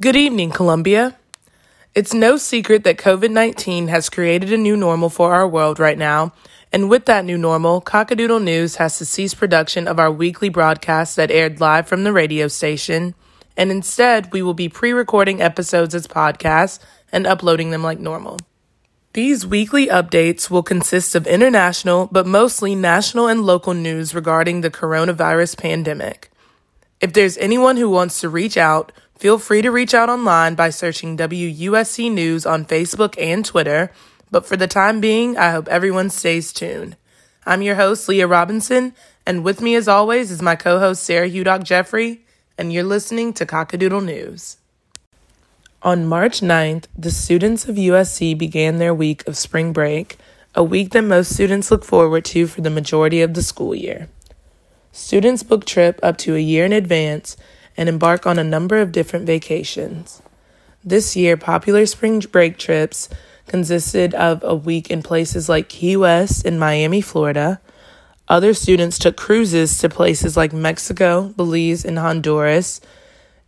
Good evening, Columbia. It's no secret that COVID 19 has created a new normal for our world right now. And with that new normal, Cockadoodle News has to cease production of our weekly broadcast that aired live from the radio station. And instead, we will be pre recording episodes as podcasts and uploading them like normal. These weekly updates will consist of international, but mostly national and local news regarding the coronavirus pandemic. If there's anyone who wants to reach out, Feel free to reach out online by searching WUSC News on Facebook and Twitter. But for the time being, I hope everyone stays tuned. I'm your host, Leah Robinson, and with me as always is my co host, Sarah Hudock Jeffrey, and you're listening to Cockadoodle News. On March 9th, the students of USC began their week of spring break, a week that most students look forward to for the majority of the school year. Students book trip up to a year in advance and embark on a number of different vacations. This year, popular spring break trips consisted of a week in places like Key West and Miami, Florida. Other students took cruises to places like Mexico, Belize, and Honduras.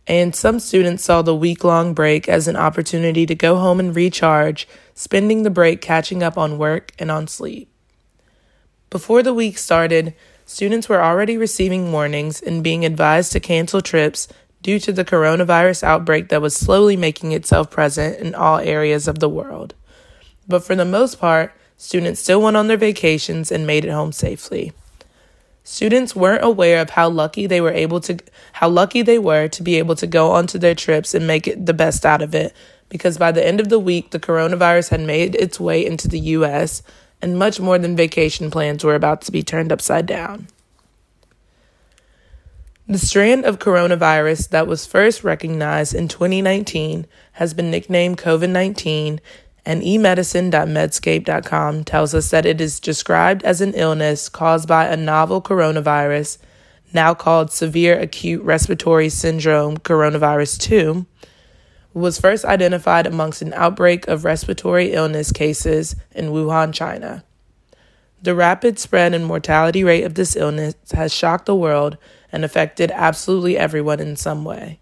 And some students saw the week long break as an opportunity to go home and recharge, spending the break catching up on work and on sleep. Before the week started, students were already receiving warnings and being advised to cancel trips due to the coronavirus outbreak that was slowly making itself present in all areas of the world. But for the most part, students still went on their vacations and made it home safely. Students weren't aware of how lucky they were able to how lucky they were to be able to go onto their trips and make it the best out of it because by the end of the week the coronavirus had made its way into the US and much more than vacation plans were about to be turned upside down. The strand of coronavirus that was first recognized in 2019 has been nicknamed COVID 19, and emedicine.medscape.com tells us that it is described as an illness caused by a novel coronavirus, now called Severe Acute Respiratory Syndrome Coronavirus 2 was first identified amongst an outbreak of respiratory illness cases in Wuhan, China. The rapid spread and mortality rate of this illness has shocked the world and affected absolutely everyone in some way.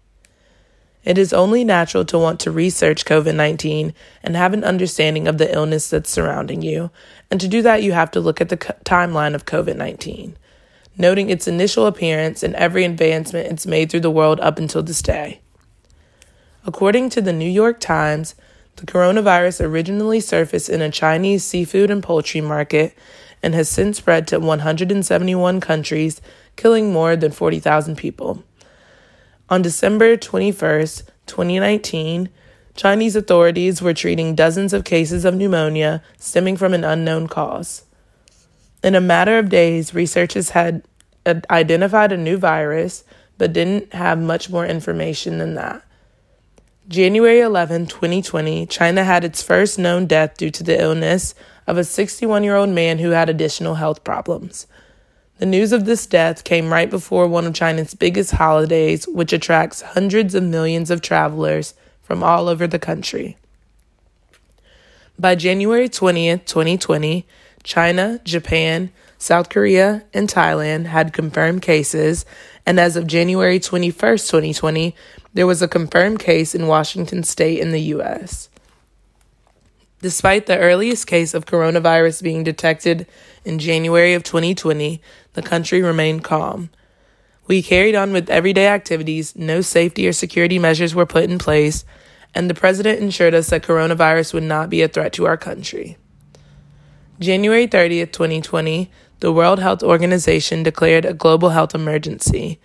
It is only natural to want to research COVID 19 and have an understanding of the illness that's surrounding you, and to do that, you have to look at the co- timeline of COVID 19, noting its initial appearance and every advancement it's made through the world up until this day. According to the New York Times, the coronavirus originally surfaced in a Chinese seafood and poultry market and has since spread to 171 countries, killing more than 40,000 people. On December 21st, 2019, Chinese authorities were treating dozens of cases of pneumonia stemming from an unknown cause. In a matter of days, researchers had identified a new virus, but didn't have much more information than that. January 11, 2020, China had its first known death due to the illness of a 61 year old man who had additional health problems. The news of this death came right before one of China's biggest holidays, which attracts hundreds of millions of travelers from all over the country. By January 20th, 2020, China, Japan, South Korea, and Thailand had confirmed cases, and as of January 21st, 2020, there was a confirmed case in Washington state in the U.S. Despite the earliest case of coronavirus being detected in January of 2020, the country remained calm. We carried on with everyday activities, no safety or security measures were put in place, and the president ensured us that coronavirus would not be a threat to our country. January 30th, 2020, the World Health Organization declared a global health emergency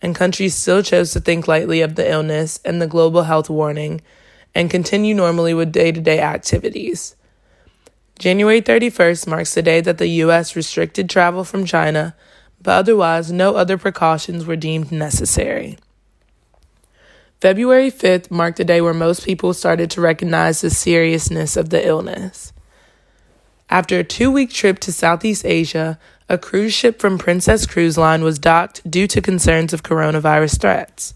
and countries still chose to think lightly of the illness and the global health warning and continue normally with day to day activities. January 31st marks the day that the U.S. restricted travel from China, but otherwise, no other precautions were deemed necessary. February 5th marked the day where most people started to recognize the seriousness of the illness. After a two week trip to Southeast Asia, a cruise ship from Princess Cruise Line was docked due to concerns of coronavirus threats.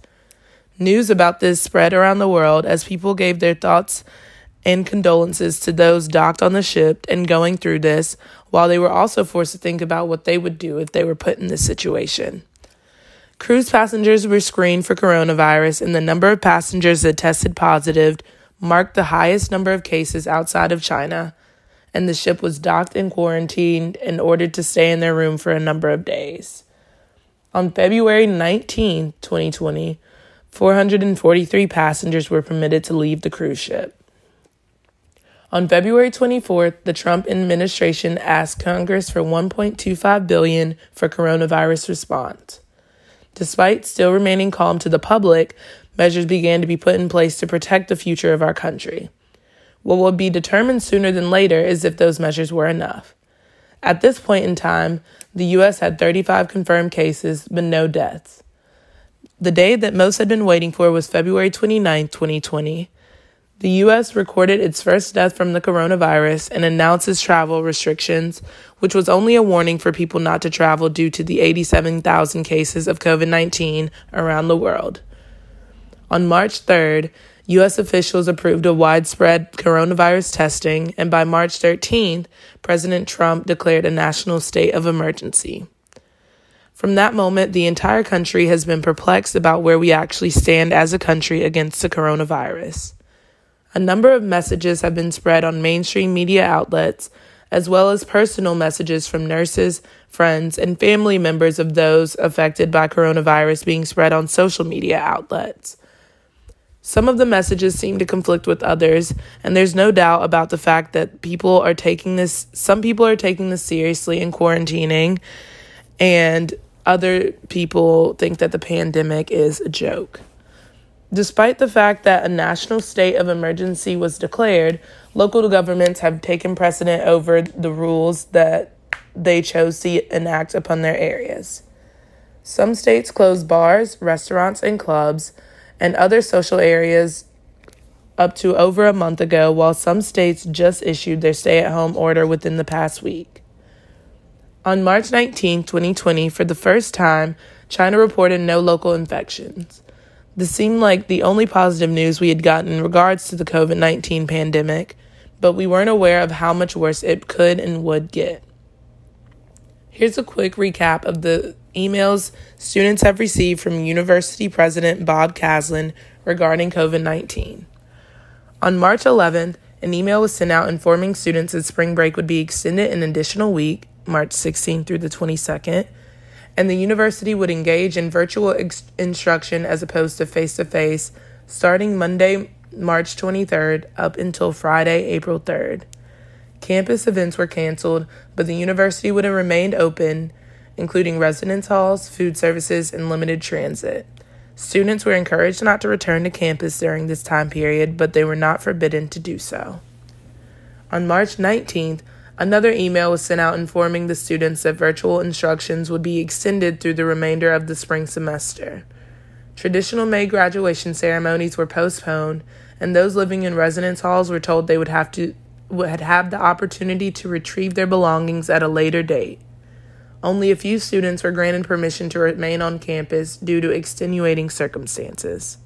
News about this spread around the world as people gave their thoughts and condolences to those docked on the ship and going through this, while they were also forced to think about what they would do if they were put in this situation. Cruise passengers were screened for coronavirus, and the number of passengers that tested positive marked the highest number of cases outside of China. And the ship was docked and quarantined and ordered to stay in their room for a number of days. On February 19, 2020, 443 passengers were permitted to leave the cruise ship. On February 24th, the Trump administration asked Congress for 1.25 billion for coronavirus response. Despite still remaining calm to the public, measures began to be put in place to protect the future of our country. What will be determined sooner than later is if those measures were enough. At this point in time, the U.S. had 35 confirmed cases, but no deaths. The day that most had been waiting for was February 29, 2020. The U.S. recorded its first death from the coronavirus and announced its travel restrictions, which was only a warning for people not to travel due to the 87,000 cases of COVID 19 around the world. On March 3rd, U.S. officials approved a widespread coronavirus testing, and by March 13th, President Trump declared a national state of emergency. From that moment, the entire country has been perplexed about where we actually stand as a country against the coronavirus. A number of messages have been spread on mainstream media outlets, as well as personal messages from nurses, friends, and family members of those affected by coronavirus being spread on social media outlets. Some of the messages seem to conflict with others, and there's no doubt about the fact that people are taking this, some people are taking this seriously and quarantining, and other people think that the pandemic is a joke. Despite the fact that a national state of emergency was declared, local governments have taken precedent over the rules that they chose to enact upon their areas. Some states closed bars, restaurants, and clubs, and other social areas up to over a month ago, while some states just issued their stay at home order within the past week. On March 19, 2020, for the first time, China reported no local infections. This seemed like the only positive news we had gotten in regards to the COVID 19 pandemic, but we weren't aware of how much worse it could and would get. Here's a quick recap of the emails students have received from University President Bob Caslen regarding COVID 19. On March 11th, an email was sent out informing students that spring break would be extended an additional week, March 16th through the 22nd, and the university would engage in virtual ex- instruction as opposed to face to face starting Monday, March 23rd up until Friday, April 3rd. Campus events were canceled, but the university would have remained open, including residence halls, food services, and limited transit. Students were encouraged not to return to campus during this time period, but they were not forbidden to do so. On March 19th, Another email was sent out informing the students that virtual instructions would be extended through the remainder of the spring semester. Traditional May graduation ceremonies were postponed, and those living in residence halls were told they would have to would have the opportunity to retrieve their belongings at a later date. Only a few students were granted permission to remain on campus due to extenuating circumstances.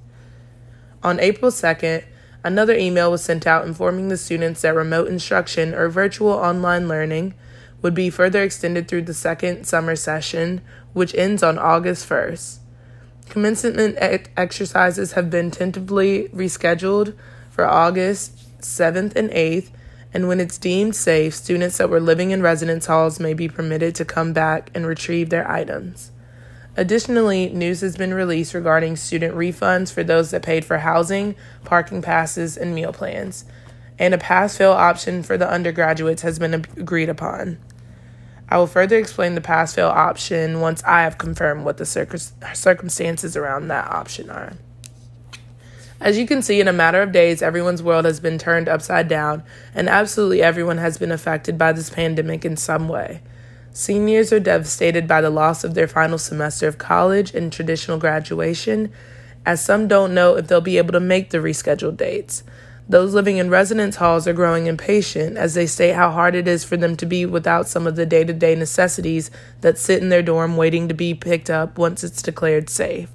On April 2nd, Another email was sent out informing the students that remote instruction or virtual online learning would be further extended through the second summer session, which ends on August 1st. Commencement exercises have been tentatively rescheduled for August 7th and 8th, and when it's deemed safe, students that were living in residence halls may be permitted to come back and retrieve their items. Additionally, news has been released regarding student refunds for those that paid for housing, parking passes, and meal plans, and a pass fail option for the undergraduates has been agreed upon. I will further explain the pass fail option once I have confirmed what the circumstances around that option are. As you can see, in a matter of days, everyone's world has been turned upside down, and absolutely everyone has been affected by this pandemic in some way. Seniors are devastated by the loss of their final semester of college and traditional graduation, as some don't know if they'll be able to make the rescheduled dates. Those living in residence halls are growing impatient as they state how hard it is for them to be without some of the day to day necessities that sit in their dorm waiting to be picked up once it's declared safe.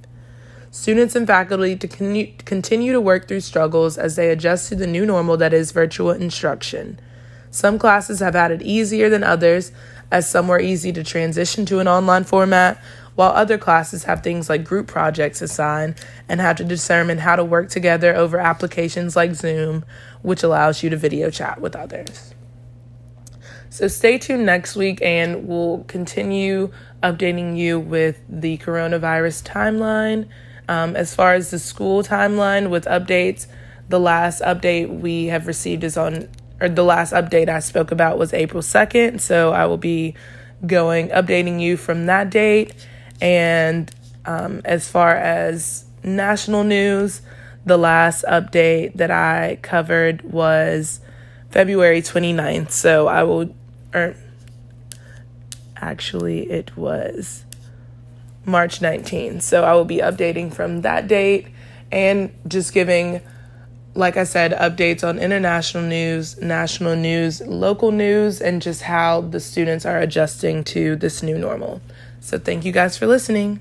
Students and faculty to continue to work through struggles as they adjust to the new normal that is virtual instruction. Some classes have had it easier than others, as some were easy to transition to an online format, while other classes have things like group projects assigned and have to determine how to work together over applications like Zoom, which allows you to video chat with others. So stay tuned next week and we'll continue updating you with the coronavirus timeline. Um, as far as the school timeline with updates, the last update we have received is on, or the last update I spoke about was April 2nd. So I will be going, updating you from that date. And um, as far as national news, the last update that I covered was February 29th. So I will or actually it was March 19th. So I will be updating from that date and just giving like I said, updates on international news, national news, local news, and just how the students are adjusting to this new normal. So, thank you guys for listening.